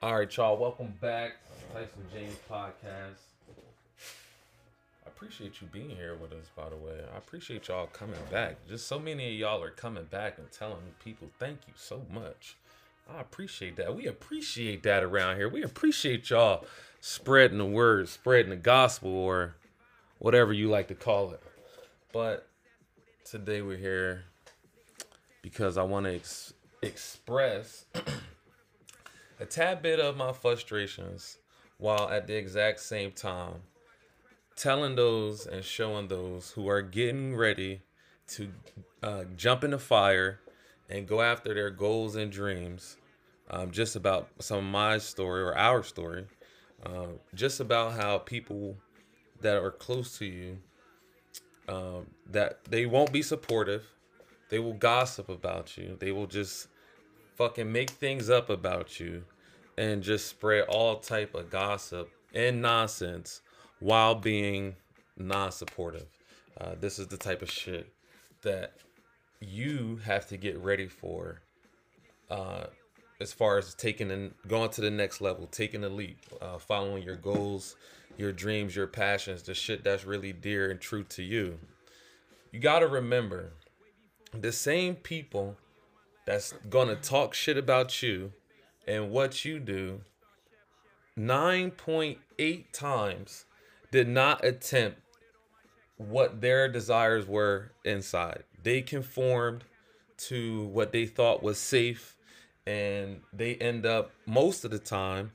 All right, y'all. Welcome back. To Tyson James podcast. I appreciate you being here with us, by the way. I appreciate y'all coming back. Just so many of y'all are coming back and telling people thank you so much. I appreciate that. We appreciate that around here. We appreciate y'all spreading the word, spreading the gospel, or whatever you like to call it. But today we're here because I want to ex- express a tad bit of my frustrations while at the exact same time telling those and showing those who are getting ready to uh, jump in the fire and go after their goals and dreams um, just about some of my story or our story uh, just about how people that are close to you um, that they won't be supportive they will gossip about you they will just fucking make things up about you and just spread all type of gossip and nonsense while being non-supportive. Uh, this is the type of shit that you have to get ready for uh, as far as taking and going to the next level, taking the leap, uh, following your goals, your dreams, your passions, the shit that's really dear and true to you. You got to remember the same people that's gonna talk shit about you and what you do 9.8 times did not attempt what their desires were inside. They conformed to what they thought was safe and they end up most of the time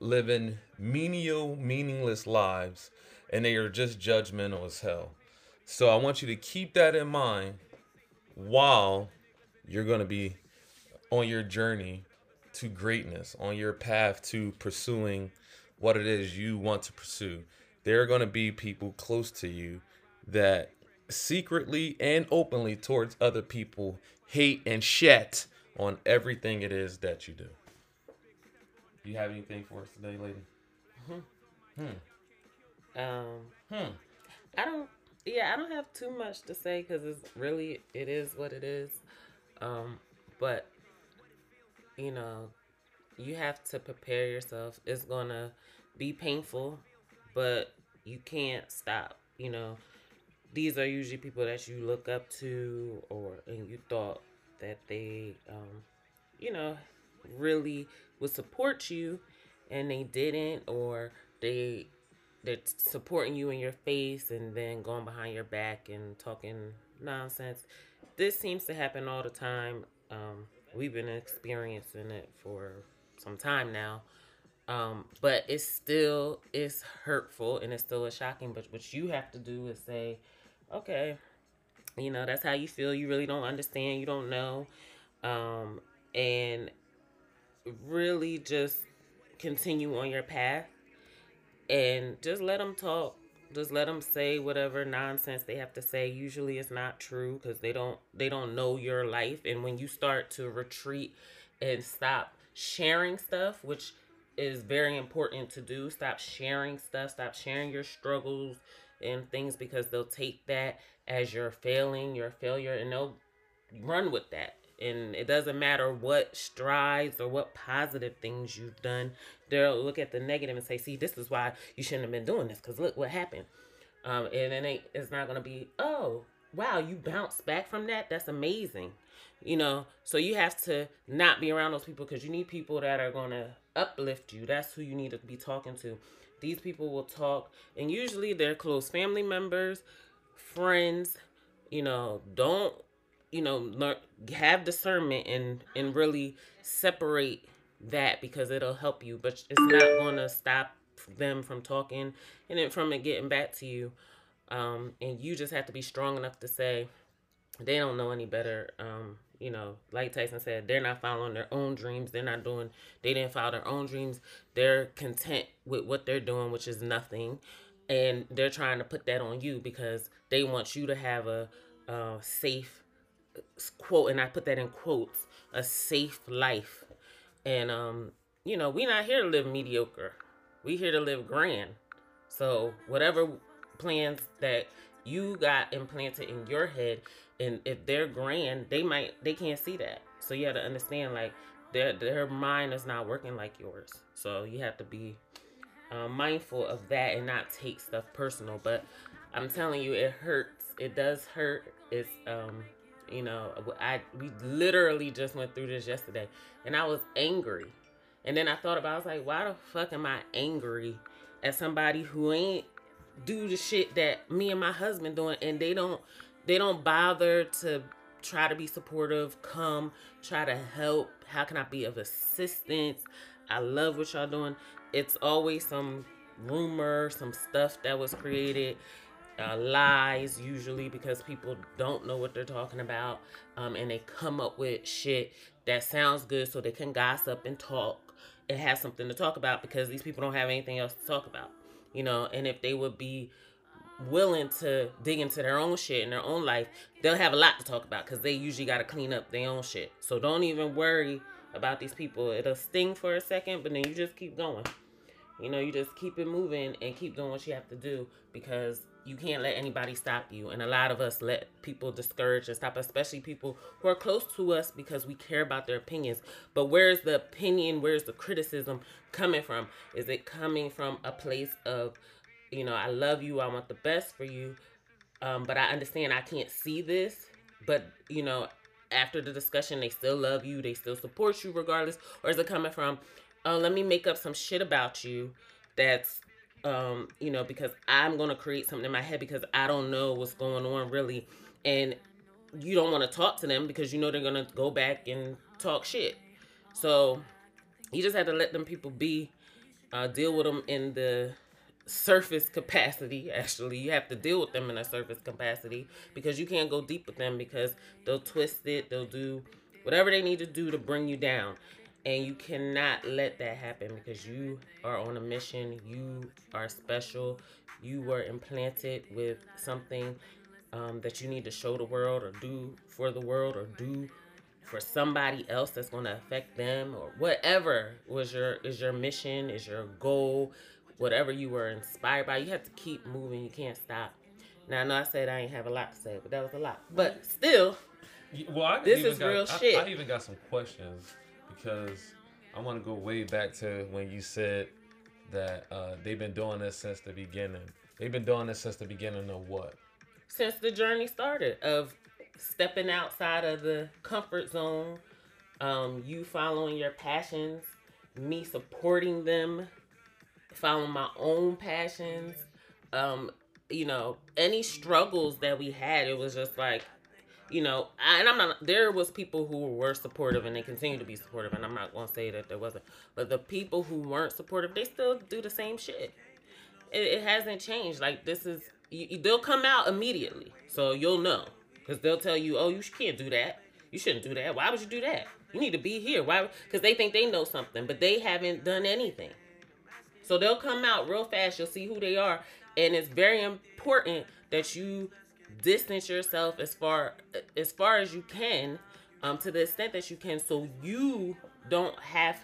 living menial, meaningless lives and they are just judgmental as hell. So I want you to keep that in mind while you're going to be on your journey to greatness, on your path to pursuing what it is you want to pursue. There are going to be people close to you that secretly and openly towards other people hate and shit on everything it is that you do. You have anything for us today, lady? Hmm. Um. Hmm. I don't. Yeah, I don't have too much to say because it's really it is what it is. Um. But you know, you have to prepare yourself. It's gonna be painful, but you can't stop. You know, these are usually people that you look up to, or and you thought that they, um, you know, really would support you, and they didn't, or they they're supporting you in your face and then going behind your back and talking nonsense. This seems to happen all the time. Um, we've been experiencing it for some time now. Um, but it's still it's hurtful and it's still a shocking. But what you have to do is say, okay, you know that's how you feel. You really don't understand. You don't know, um, and really just continue on your path and just let them talk just let them say whatever nonsense they have to say. Usually it's not true because they don't they don't know your life. And when you start to retreat and stop sharing stuff which is very important to do stop sharing stuff stop sharing your struggles and things because they'll take that as your failing your failure and they'll run with that and it doesn't matter what strides or what positive things you've done they'll look at the negative and say see this is why you shouldn't have been doing this because look what happened. Um, and then it, it's not to be oh wow you bounced back from that? That's amazing you know? So you have to not be around those people because you need people that are to uplift you. That's who you need to be talking to. These people will talk and usually they're close family members friends you know? Don't you know learn have discernment and and really separate that because it'll help you but it's not going to stop them from talking and then from it getting back to you. Um and you just have to be strong enough to say they don't know any better. Um you know like tyson said they're not following their own dreams. They're not doing they didn't follow their own dreams. They're content with what they're doing which is nothing. And they're trying to put that on you because they want you to have a, a safe quote and i put that in quotes a safe life and um you know we not here to live mediocre we here to live grand so whatever plans that you got implanted in your head and if they're grand they might they can't see that so you have to understand like their their mind is not working like yours. So you have to be uh, mindful of that and not take stuff personal. But I'm telling you, it hurts. It does hurt. It's um, you know, I we literally just went through this yesterday, and I was angry. And then I thought about, I was like, why the fuck am I angry at somebody who ain't do the shit that me and my husband doing, and they don't they don't bother to try to be supportive, come try to help. How can I be of assistance? I love what y'all doing. It's always some rumor, some stuff that was created, uh, lies usually because people don't know what they're talking about, um, and they come up with shit that sounds good so they can gossip and talk and have something to talk about because these people don't have anything else to talk about, you know. And if they would be willing to dig into their own shit in their own life, they'll have a lot to talk about because they usually got to clean up their own shit. So don't even worry about these people. It'll sting for a second, but then you just keep going. You know, you just keep it moving and keep doing what you have to do because you can't let anybody stop you. And a lot of us let people discourage and stop, especially people who are close to us because we care about their opinions. But where's the opinion? Where's the criticism coming from? Is it coming from a place of you know, I love you, I want the best for you, um, but I understand I can't see this. But, you know, after the discussion, they still love you, they still support you regardless? Or is it coming from, oh, let me make up some shit about you that's, um, you know, because I'm going to create something in my head because I don't know what's going on really. And you don't want to talk to them because you know they're going to go back and talk shit. So you just have to let them people be, uh, deal with them in the surface capacity actually you have to deal with them in a surface capacity because you can't go deep with them because they'll twist it they'll do whatever they need to do to bring you down and you cannot let that happen because you are on a mission you are special you were implanted with something um, that you need to show the world or do for the world or do for somebody else that's going to affect them or whatever was your is your mission is your goal whatever you were inspired by, you have to keep moving. You can't stop. Now I know I said I ain't have a lot to say, but that was a lot. But still, well, I this is got, real I, shit. I even got some questions because I want to go way back to when you said that uh, they've been doing this since the beginning. They've been doing this since the beginning of what? Since the journey started of stepping outside of the comfort zone, um, you following your passions, me supporting them following my own passions. Um, you know, any struggles that we had, it was just like, you know, and I'm not. There was people who were supportive and they continue to be supportive, and I'm not gonna say that there wasn't. But the people who weren't supportive, they still do the same shit. It, it hasn't changed. Like this is, you, they'll come out immediately, so you'll know because they'll tell you, oh, you can't do that. You shouldn't do that. Why would you do that? You need to be here. Why? Because they think they know something, but they haven't done anything. So they'll come out real fast. You'll see who they are. And it's very important that you distance yourself as far as far as you can, um, to the extent that you can, so you don't have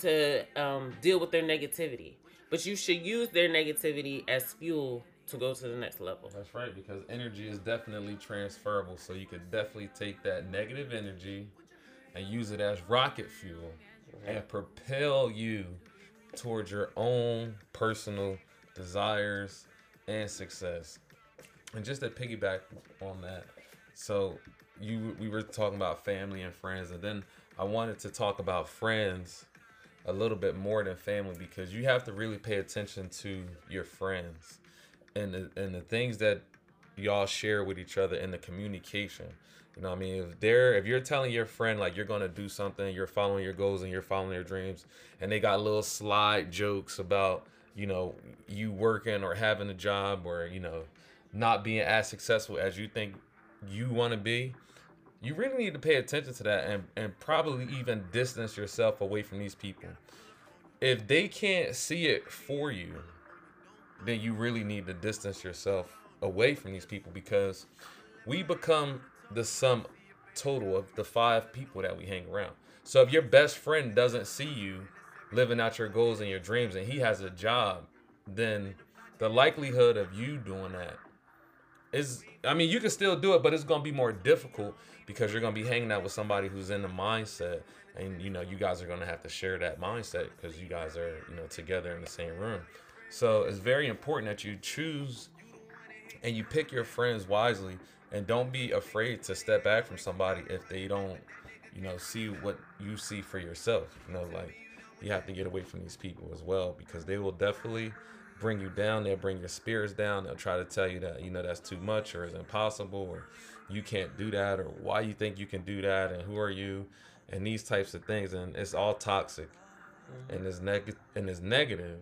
to um, deal with their negativity. But you should use their negativity as fuel to go to the next level. That's right, because energy is definitely transferable. So you could definitely take that negative energy and use it as rocket fuel and propel you towards your own personal desires and success. And just to piggyback on that, so you we were talking about family and friends, and then I wanted to talk about friends a little bit more than family because you have to really pay attention to your friends and the, and the things that y'all share with each other in the communication. You know, I mean, if they're if you're telling your friend like you're gonna do something, you're following your goals and you're following your dreams, and they got little slide jokes about you know you working or having a job or you know not being as successful as you think you want to be, you really need to pay attention to that and and probably even distance yourself away from these people. If they can't see it for you, then you really need to distance yourself away from these people because we become the sum total of the five people that we hang around. So if your best friend doesn't see you living out your goals and your dreams and he has a job, then the likelihood of you doing that is I mean you can still do it, but it's gonna be more difficult because you're gonna be hanging out with somebody who's in the mindset, and you know you guys are gonna have to share that mindset because you guys are you know together in the same room. So it's very important that you choose and you pick your friends wisely, and don't be afraid to step back from somebody if they don't you know see what you see for yourself. You know like you have to get away from these people as well because they will definitely bring you down. They'll bring your spirits down. They'll try to tell you that you know that's too much or it's impossible or you can't do that or why you think you can do that and who are you and these types of things and it's all toxic mm-hmm. and it's neg- and it's negative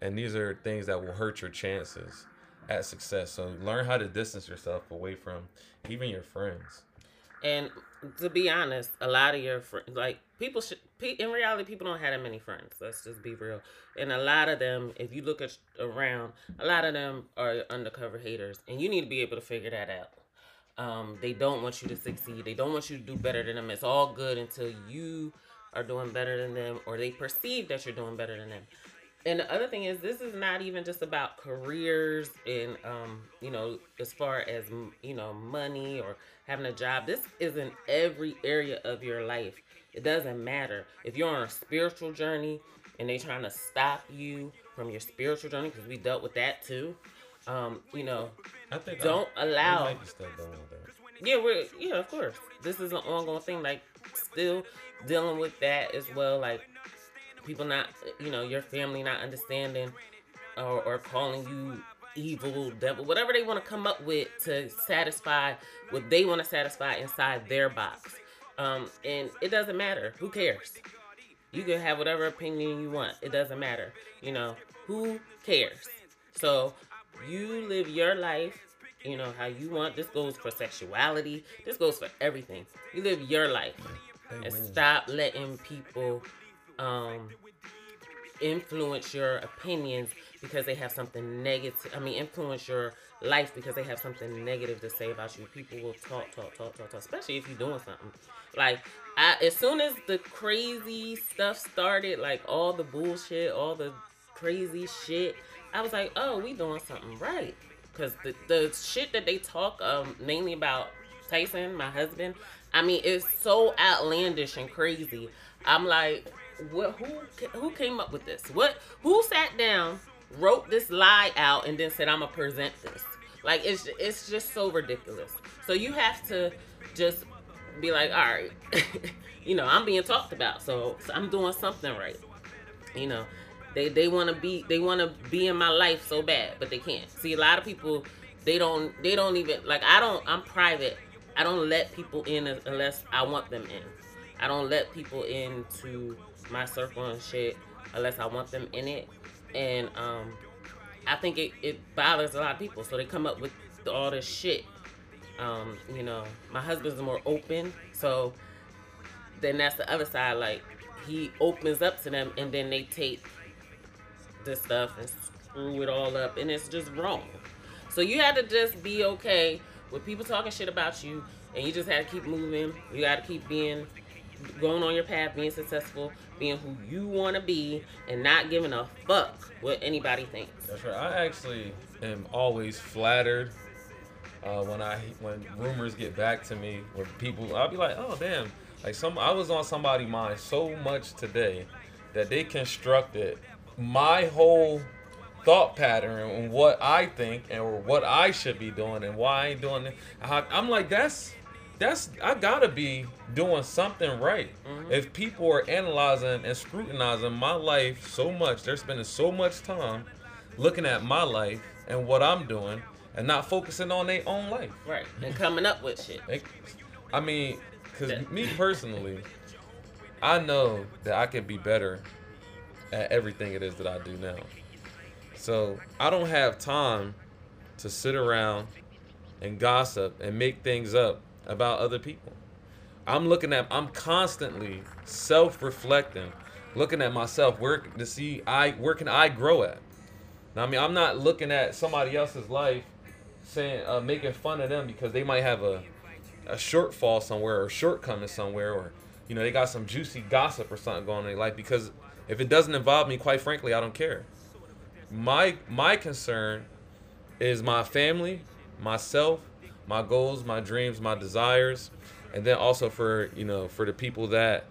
and these are things that will hurt your chances at success. So learn how to distance yourself away from even your friends. And to be honest, a lot of your friends, like people should, in reality, people don't have that many friends. Let's just be real. And a lot of them, if you look at around, a lot of them are undercover haters, and you need to be able to figure that out. Um, they don't want you to succeed. They don't want you to do better than them. It's all good until you are doing better than them, or they perceive that you're doing better than them. And the other thing is, this is not even just about careers and, um, you know, as far as you know, money or having a job. This is in every area of your life. It doesn't matter if you're on a spiritual journey and they're trying to stop you from your spiritual journey because we dealt with that too. Um, you know, I think don't I, allow. Yeah, we're yeah, of course. This is an ongoing thing. Like still dealing with that as well. Like people not, you know, your family not understanding or, or calling you evil, devil, whatever they want to come up with to satisfy what they want to satisfy inside their box. Um, and it doesn't matter. Who cares? You can have whatever opinion you want. It doesn't matter. You know, who cares? So you live your life, you know, how you want. This goes for sexuality. This goes for everything. You live your life. And stop letting people um influence your opinions because they have something negative. I mean, influence your life because they have something negative to say about you. People will talk, talk, talk, talk, talk, especially if you're doing something. Like, I, as soon as the crazy stuff started, like all the bullshit, all the crazy shit, I was like, oh, we doing something right. Because the, the shit that they talk um, mainly about Tyson, my husband, I mean, it's so outlandish and crazy. I'm like, what? Who? Who came up with this? What? Who sat down wrote this lie out and then said I'm gonna present this. Like it's it's just so ridiculous. So you have to just be like, all right, you know, I'm being talked about, so, so I'm doing something right. You know, they they want to be they want to be in my life so bad, but they can't. See, a lot of people they don't they don't even like I don't I'm private. I don't let people in unless I want them in. I don't let people into my circle and shit unless I want them in it and um, I think it, it bothers a lot of people. So they come up with all this shit. Um, you know, my husband's more open, so then that's the other side. Like he opens up to them, and then they take this stuff and screw it all up, and it's just wrong. So you have to just be okay with people talking shit about you, and you just have to keep moving. You got to keep being going on your path, being successful, being who you want to be, and not giving a fuck what anybody thinks. That's right. I actually am always flattered uh, when I when rumors get back to me. When people, I'll be like, oh damn, like some I was on somebody's mind so much today that they constructed my whole thought pattern and what I think and what I should be doing and why I ain't doing it. I'm like, that's that's I gotta be doing something right. Mm-hmm. If people are analyzing and scrutinizing my life so much, they're spending so much time looking at my life and what I'm doing and not focusing on their own life. Right. And coming up with shit. I mean, because me personally, I know that I can be better at everything it is that I do now. So I don't have time to sit around and gossip and make things up about other people. I'm looking at I'm constantly self-reflecting, looking at myself where to see I where can I grow at. Now I mean I'm not looking at somebody else's life saying uh, making fun of them because they might have a a shortfall somewhere or shortcoming somewhere or you know they got some juicy gossip or something going on in their life because if it doesn't involve me quite frankly I don't care. My my concern is my family myself, my goals, my dreams, my desires, and then also for you know for the people that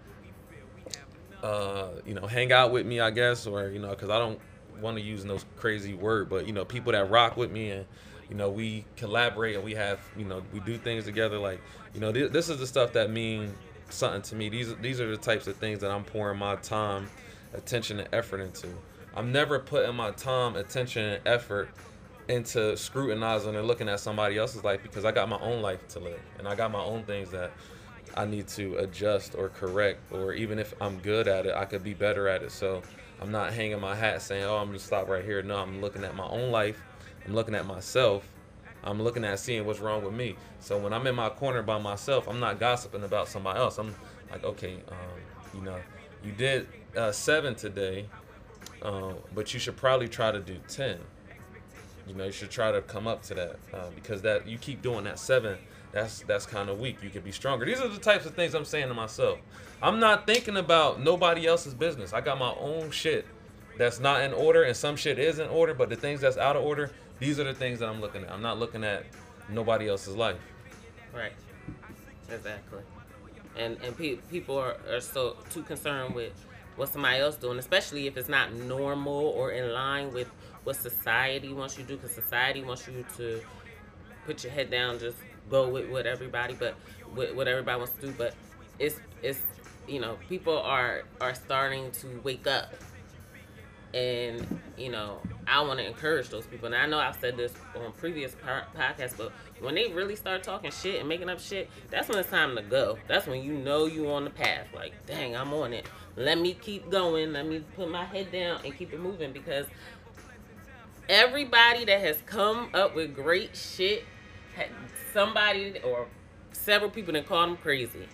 uh, you know hang out with me, I guess, or you know because I don't want to use no crazy word, but you know people that rock with me and you know we collaborate and we have you know we do things together like you know th- this is the stuff that mean something to me. These these are the types of things that i'm pouring my time attention and effort into. I'm never putting my time attention and effort into scrutinizing and looking at somebody else's life because i got my own life to live and i got my own things that i need to adjust or correct or even if i'm good at it i could be better at it so i'm not hanging my hat saying oh i'm gonna stop right here no i'm looking at my own life I'm looking at myself. I'm looking at seeing what's wrong with me. So when I'm in my corner by myself, I'm not gossiping about somebody else. I'm like, okay, um, you know, you did uh, seven today, uh, but you should probably try to do ten. You know, you should try to come up to that uh, because that you keep doing that seven. That's that's kind of weak. You could be stronger. These are the types of things I'm saying to myself. I'm not thinking about nobody else's business. I got my own shit that's not in order, and some shit is in order. But the things that's out of order, these are the things that I'm looking at. I'm not looking at nobody else's life. Right. Exactly. And and pe- people are, are so too concerned with what somebody else doing, especially if it's not normal or in line with what society wants you to do. Because society wants you to put your head down, just go with what everybody, but with what everybody wants to do. But it's it's you know people are are starting to wake up. And you know i want to encourage those people. And i know i've said this on previous podcasts but when they really start talking shit and making up shit that's when it's time to go. That's when you know you on the path. Like dang i'm on it. Let me keep going. Let me put my head down and keep it moving because everybody that has come up with great shit somebody or several people that called them crazy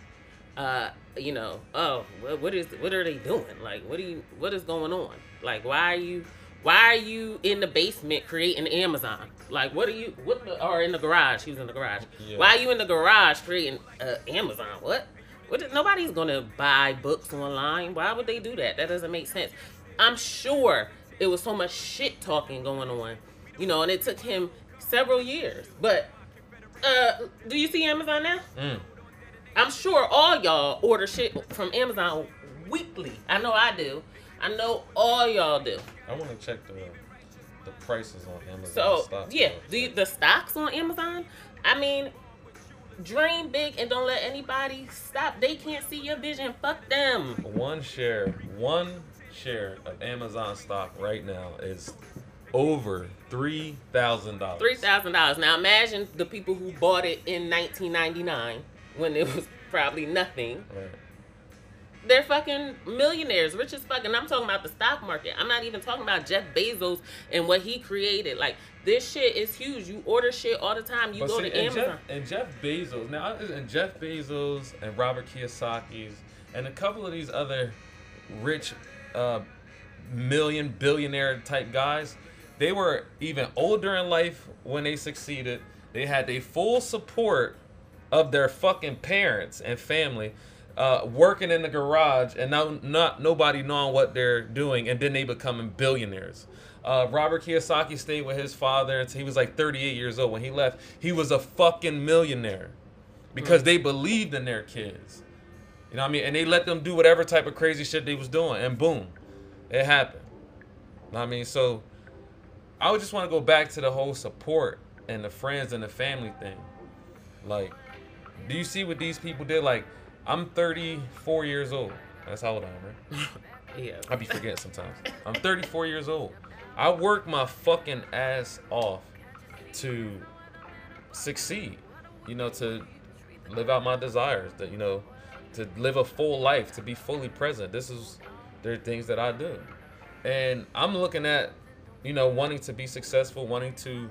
uh you know oh what, is what are they doing like what do you what is going on like, why are you, why are you in the basement creating Amazon? Like, what are you, what, the, or in the garage? She was in the garage. Yeah. Why are you in the garage creating uh, Amazon? What? What? Nobody's gonna buy books online. Why would they do that? That doesn't make sense. I'm sure it was so much shit talking going on, you know, and it took him several years. But uh, do you see Amazon now? Mm. I'm sure all y'all order shit from Amazon weekly. I know I do. I know all y'all do. I want to check the the prices on Amazon. So stocks yeah, the the stocks on Amazon. I mean, dream big and don't let anybody stop. They can't see your vision. Fuck them. One share, one share of Amazon stock right now is over three thousand dollars. Three thousand dollars. Now imagine the people who bought it in 1999 when it was probably nothing. Right they're fucking millionaires, rich as fuck. And I'm talking about the stock market. I'm not even talking about Jeff Bezos and what he created. Like this shit is huge. You order shit all the time. You but go see, to and Amazon. Jeff, and Jeff Bezos now, and Jeff Bezos and Robert Kiyosaki's and a couple of these other rich, uh, million billionaire type guys, they were even older in life when they succeeded. They had the full support of their fucking parents and family uh, working in the garage and now not nobody knowing what they're doing, and then they becoming billionaires. Uh, Robert Kiyosaki stayed with his father until he was like 38 years old. When he left, he was a fucking millionaire because mm. they believed in their kids. You know what I mean? And they let them do whatever type of crazy shit they was doing, and boom, it happened. You know what I mean? So I would just want to go back to the whole support and the friends and the family thing. Like, do you see what these people did? Like, I'm 34 years old. That's how old I am, right? yeah. I be forgetting sometimes. I'm 34 years old. I work my fucking ass off to succeed. You know, to live out my desires. That you know, to live a full life, to be fully present. This is there are things that I do, and I'm looking at, you know, wanting to be successful, wanting to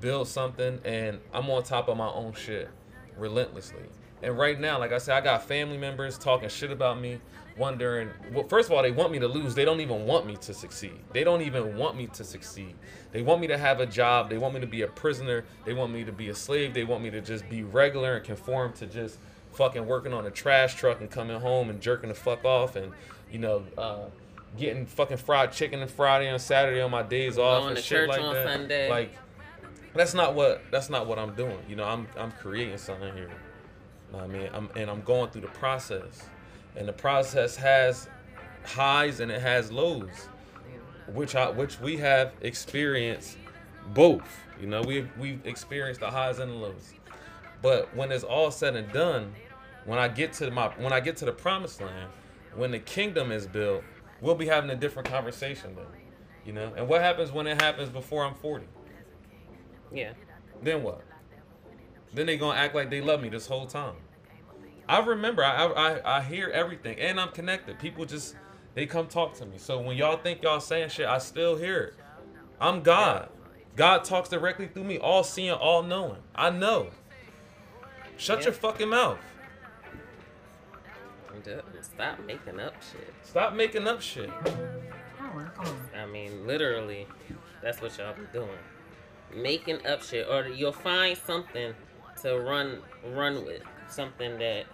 build something, and I'm on top of my own shit relentlessly. And right now, like I said, I got family members talking shit about me, wondering. Well, first of all, they want me to lose. They don't even want me to succeed. They don't even want me to succeed. They want me to have a job. They want me to be a prisoner. They want me to be a slave. They want me to just be regular and conform to just fucking working on a trash truck and coming home and jerking the fuck off and you know uh, getting fucking fried chicken and Friday and Saturday on my days off Going and shit like that. Sunday. Like That's not what that's not what I'm doing. You know, I'm I'm creating something here. You know I mean, I'm and I'm going through the process, and the process has highs and it has lows, which I which we have experienced both. You know, we we've experienced the highs and the lows. But when it's all said and done, when I get to my when I get to the promised land, when the kingdom is built, we'll be having a different conversation then. You know? And what happens when it happens before I'm 40? Yeah. Then what? Then they gonna act like they love me this whole time. I remember, I, I I hear everything, and I'm connected. People just they come talk to me. So when y'all think y'all saying shit, I still hear it. I'm God. God talks directly through me, all seeing, all knowing. I know. Shut Yeah. your fucking mouth. Stop making up shit. Stop making up shit. I mean, literally, that's what y'all be doing. Making up shit, or you'll find something to run run with, something that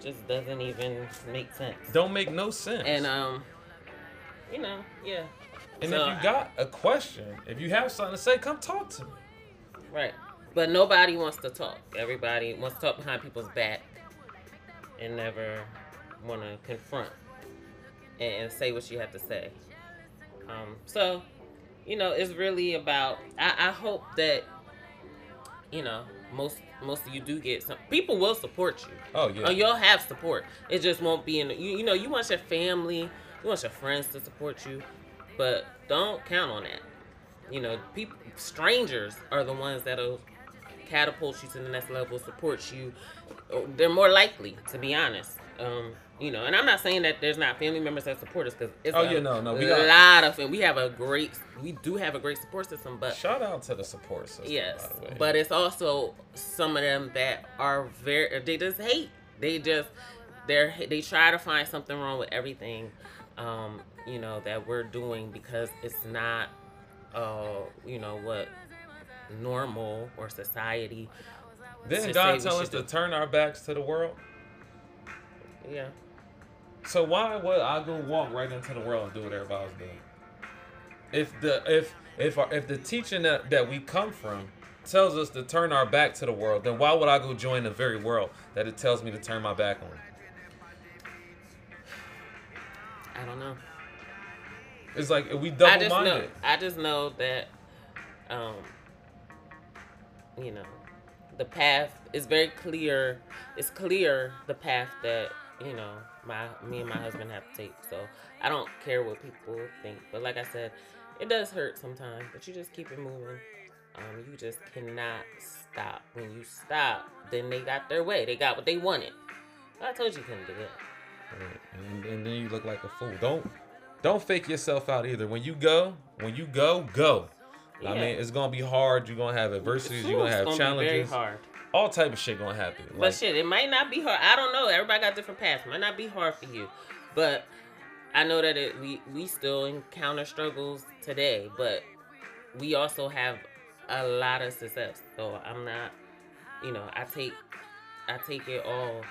just doesn't even make sense. Don't make no sense. And um, you know, yeah, And so if you got a question, if you have something to say, come talk to me. right, but nobody wants to talk. Everybody wants to talk behind people's back, and never want to confront and, and say what you have to say. Um, so, you know, it's really about. I, I hope that, you know, most most of you do get some. People will support you. Oh yeah. Oh, you'll have support. It just won't be in. You, you know, you want your family, you want your friends to support you, but don't count on that. You know, people, strangers are the ones that'll catapult you to the next level, supports you. Oh, They're more likely, to be honest. Um, you know, and I'm not saying that there's not family members that support us because it's Oh, a yeah, no, no, we a got- lot of and we have a great, we do have a great support system, but Shout out to the support system. Yes, by the way. but it's also some of them that are very they just hate. They just they're they try to find something wrong with everything, um, you know that we're doing because it's not, uh, you know what, normal or society. Didn't God tell us to do. turn our backs to the world? Yeah, So why would I go walk right into the world and do what everybody's doing? If the if if our, if the teaching that, that we come from tells us to turn our back to the world, then why would I go join the very world that it tells me to turn my back on? I don't know. It's like we double minded. I just know that, um, you know, the path is very clear. It's clear the path that you know my me and my husband have to take. So I don't care what people think. But like I said, it does hurt sometimes. But you just keep it moving. Um, you just cannot stop. When you stop, then they got their way. They got what they wanted. I told you you couldn't do it. And, and then you look like a fool. Don't don't fake yourself out either. When you go, when you go, go. I mean, it's gonna be hard. You're gonna have adversities. You're gonna have gonna challenges. All type of shit gonna happen. But Like, shit, it might not be hard. I don't know. Everybody got different paths. Might not be hard for you, but I know that it, we we still encounter struggles today. But we also have a lot of success. So I'm not, you know, I take I take it all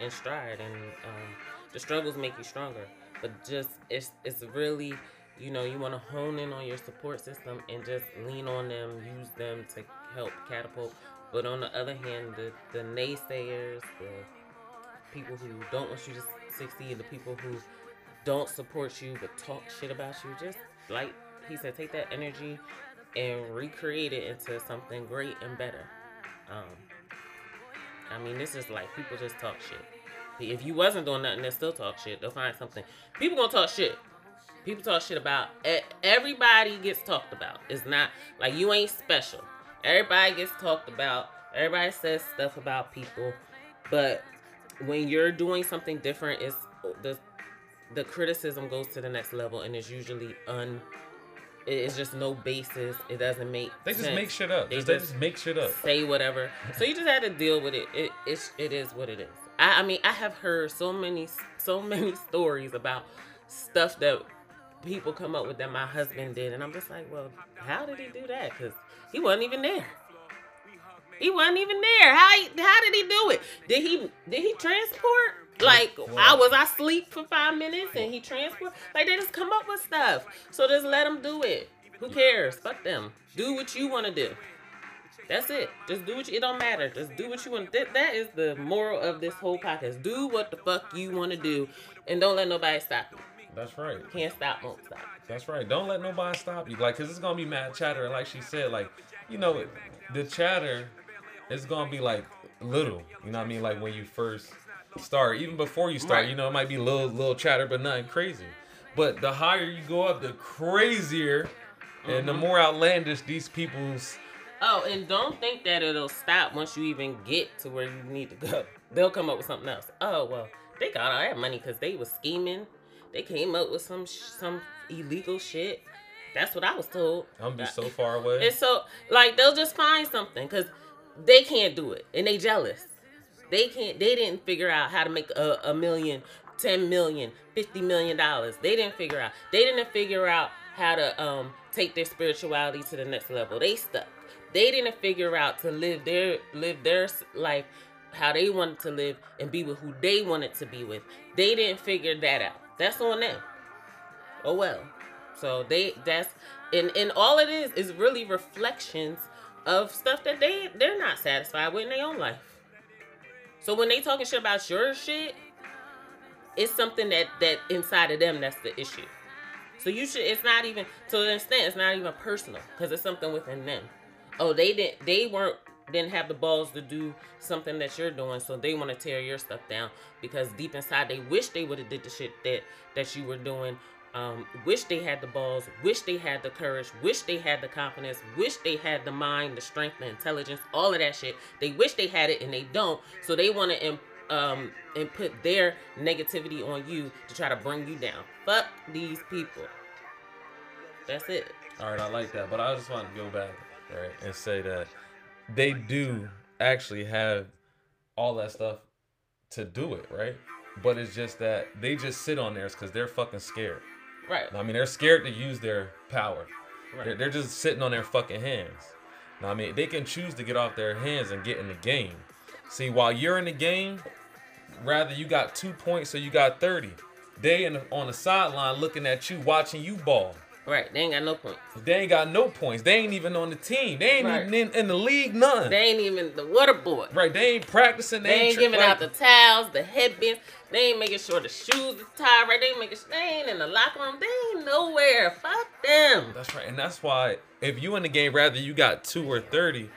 in stride, and um, the struggles make you stronger. But just it's it's really you know you want to hone in on your support system and just lean on them, use them to help catapult. But on the other hand, the the naysayers, the people who don't want you to succeed, the people who don't support you but talk shit about you, just like he said, take that energy and recreate it into something great and better. Um, I mean, this is like people just talk shit. If you wasn't doing nothing, they still talk shit. They'll find something. People gonna talk shit. People talk shit about everybody gets talked about. It's not like you ain't special. Everybody gets talked about. Everybody says stuff about people, but when you're doing something different, it's the the criticism goes to the next level, and it's usually un. It's just no basis. It doesn't make. they just make shit up. They Just, they just make shit up. say whatever. So you just had to deal with it. It it's, it is what it is. I, I mean, I have heard so many so many stories about stuff that people come up with that my husband did, and I'm just like, well, how did he do that? Because he wasn't even there. He wasn't even there. How how did he do it? Did he did he transport? Like I was I sleep for five minutes and he transport? Like they just come up with stuff. So just let them do it. Who cares? Fuck them. Do what you want to do. That's it. Just do what you, it don't matter. Just do what you want. That, that is the moral of this whole podcast. Do what the fuck you want to do, and don't let nobody stop you. That's right. Can't stop, won't stop. That's right. Don't let nobody stop you. Like, cause it's gonna be mad chatter. And like she said, like, you know, the chatter is gonna be like little. You know what I mean? Like when you first start, even before you start, Right. you know, it might be little little chatter, but nothing crazy. But the higher you go up, the crazier and the Mm-hmm. more outlandish these people's. Oh, and don't think that it'll stop once you even get to where you need to go. They'll come up with something else. Oh well, they got all that money because they was scheming. They came up with some sh- some illegal shit. That's what I was told. I'm gonna be so far away. And so, like, they'll just find something because they can't do it, and they jealous. They can't. They didn't figure out how to make a, a million, ten million, fifty million dollars. They didn't figure out. They didn't figure out how to um take their spirituality to the next level. They stuck. They didn't figure out to live their live their life how they wanted to live and be with who they wanted to be with. They didn't figure that out. That's on them. Oh well. So they that's and and all it is is really reflections of stuff that they they're not satisfied with in their own life. So when they talking shit about your shit, it's something that that inside of them that's the issue. So you should it's not even to an extent it's not even personal because it's something within them. Oh, they didn't they weren't didn't have the balls to do something that you're doing, so they want to tear your stuff down because deep inside they wish they would have did the shit that that you were doing. Um, wish they had the balls, wish they had the courage, wish they had the confidence, wish they had the mind, the strength, the intelligence, all of that shit. They wish they had it and they don't, so they want to um and put their negativity on you to try to bring you down. Fuck these people. That's it. All right, I like that, but I just want to go back right and say that they do actually have all that stuff to do it, right? But it's just that they just sit on theirs because they're fucking scared. Right. I mean, they're scared to use their power. Right. They're, they're just sitting on their fucking hands. Now, I mean, they can choose to get off their hands and get in the game. See, while you're in the game, rather you got two points or you got 30. They in the, on the sideline looking at you, watching you ball. Right. They ain't got no points. They ain't got no points. They ain't even on the team. They ain't Right. even in, in the league, none. They ain't even the water boy. right, they ain't practicing. They, They ain't tri- giving like- out the towels, the headbands. They ain't making sure the shoes is tied right. They ain't making. Sure, They ain't in the locker room. They ain't nowhere. Fuck them. That's right, and that's why if you in the game, rather you got two or thirty,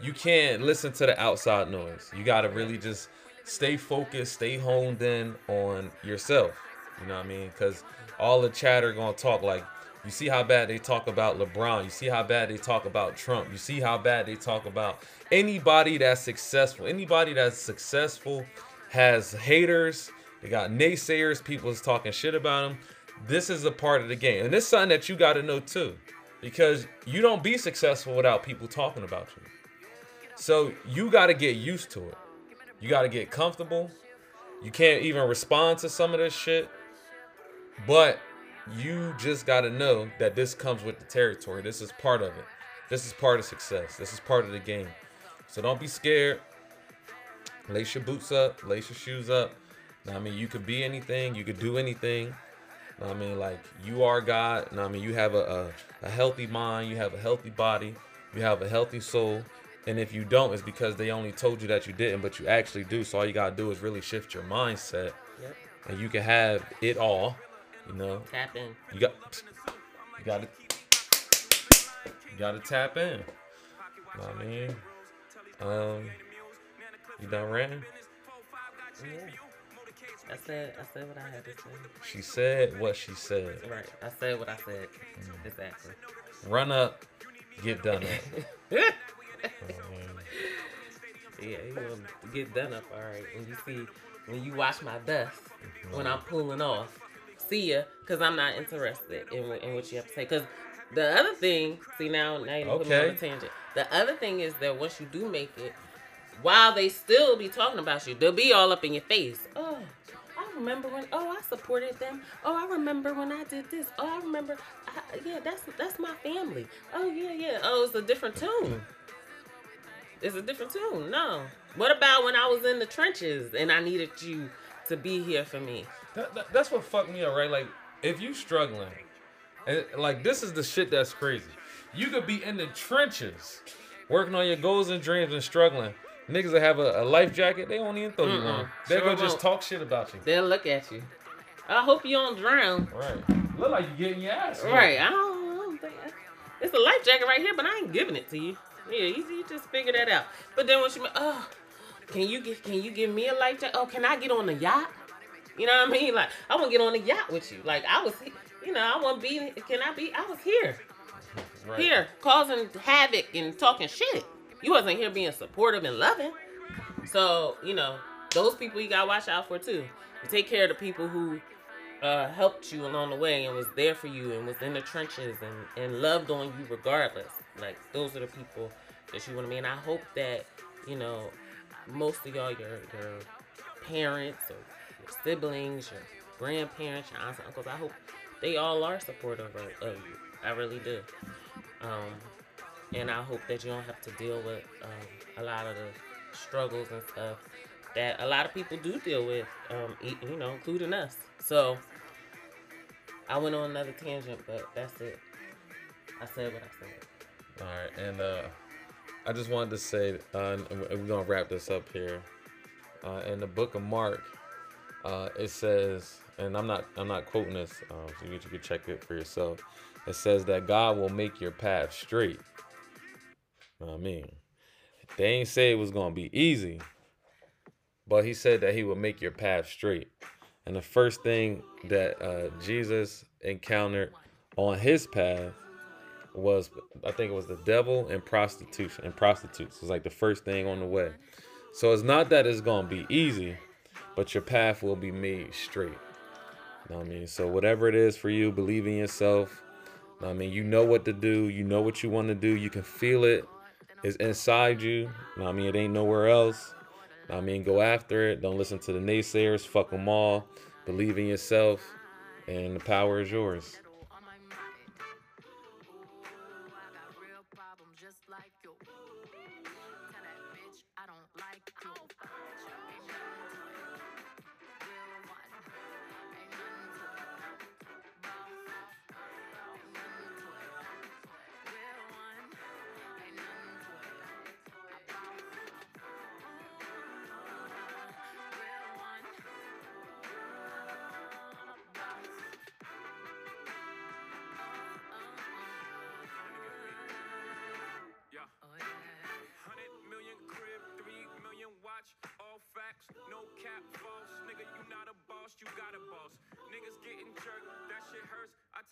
you can't listen to the outside noise. You gotta really just stay focused, stay honed in on yourself. You know what I mean? Because all the chatter gonna talk like. You see how bad they talk about LeBron. You see how bad they talk about Trump. You see how bad they talk about anybody that's successful. Anybody that's successful has haters. They got naysayers. People is talking shit about them. This is a part of the game, and this is something that you got to know too, because you don't be successful without people talking about you. So you got to get used to it. You got to get comfortable. You can't even respond to some of this shit, but you just got to know that this comes with the territory. This is part of it. This is part of success. This is part of the game. So don't be scared. Lace your boots up, lace your shoes up. Now, I mean, you could be anything, you could do anything. What I mean, like you are God. What I mean, you have a, a, a healthy mind, you have a healthy body, you have a healthy soul. And if you don't, it's because they only told you that you didn't, but you actually do. So all you gotta do is really shift your mindset, Yep. and you can have it all. You know, Tap in. you got, you got to, you got to tap in. You Know what I mean, um, you done ranting? Yeah. I said. I said what I had to say. She said what she said. Right. I said what I said. Mm. Exactly. Run up, get done up. yeah, Um, you gonna get done up all right. When you see, when you watch my dust, when I'm pulling off, see ya, cause I'm not interested in, what- in what you have to say. Cause the other thing, see now, now you put me on a tangent. The other thing is that once you do make it, while they still be talking about you, they'll be all up in your face. Oh, I remember when. Oh, I supported them. Oh, I remember when I did this. Oh, I remember. I, yeah, that's that's my family. Oh yeah, yeah. Oh, it's a different tune. It's a different tune. No. What about when I was in the trenches and I needed you to be here for me? That, that- that's what fucked me up, right? Like, if you struggling, and like this is the shit that's crazy. You could be in the trenches, working on your goals and dreams and struggling. Niggas that have a, a life jacket, they won't even throw you Mm-mm. one. They Sure go just talk shit about you. They'll look at you. I hope you don't drown. Right. Look like you're getting your ass. whooped. Right. I don't, I don't think it's a life jacket right here, but I ain't giving it to you. Yeah, you, you just figure that out. But then when she, oh, can you get, can you give me a life jacket? Oh, can I get on the yacht? You know what I mean? Like I want to get on the yacht with you. Like I was, you know, I want to be. Can I be? I was here, Right. here, causing havoc and talking shit. You wasn't here being supportive and loving. So you know, those people you gotta watch out for too. You take care of the people who uh, helped you along the way and was there for you and was in the trenches and, and loved on you regardless. Like those are the people that you want to be. And I hope that you know most of y'all, your your parents or your siblings, your grandparents, your aunts and uncles. I hope they all are supportive of, you. I really do. Um, and I hope that you don't have to deal with um, a lot of the struggles and stuff that a lot of people do deal with, um, you know, including us. So I went on another tangent, but that's it. I said what I said. All right, and uh, I just wanted to say, uh, we're gonna wrap this up here. Uh, in the book of Mark, uh, it says, and I'm not, I'm not quoting this, um, so you, can check it for yourself. It says that God will make your path straight. I mean, they ain't say it was gonna be easy, but He said that He will make your path straight. And the first thing that uh, Jesus encountered on His path was I think it was the devil and prostitution and prostitutes. It was like the first thing on the way. So it's not that it's gonna be easy, but your path will be made straight. You Know what I mean? So whatever it is for you, believe in yourself. Know what I mean, you know what to do, you know what you want to do, you can feel it. It's inside you. Know what I mean, it ain't nowhere else. Know I mean, go after it. Don't listen to the naysayers. Fuck them all. Believe in yourself, and the power is yours.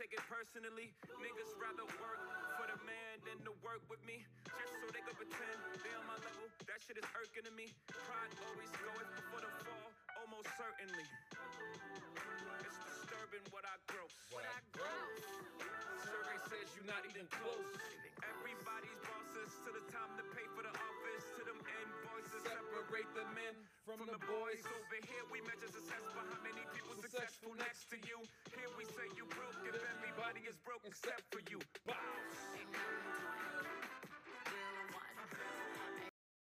Take it personally. Niggas rather work for the man than to work with me. Just so they can pretend they on my level. That shit is irking to me. Pride always goeth before the fall, almost certainly. It's disturbing what I gross. What I gross. Survey says you're not even close. Everybody's bosses to the time to pay for the office, to separate the men from, the, boys. Over here, we measure success by how many people successful next to you. Here we say you broke, if everybody is broke except for you. Bounce.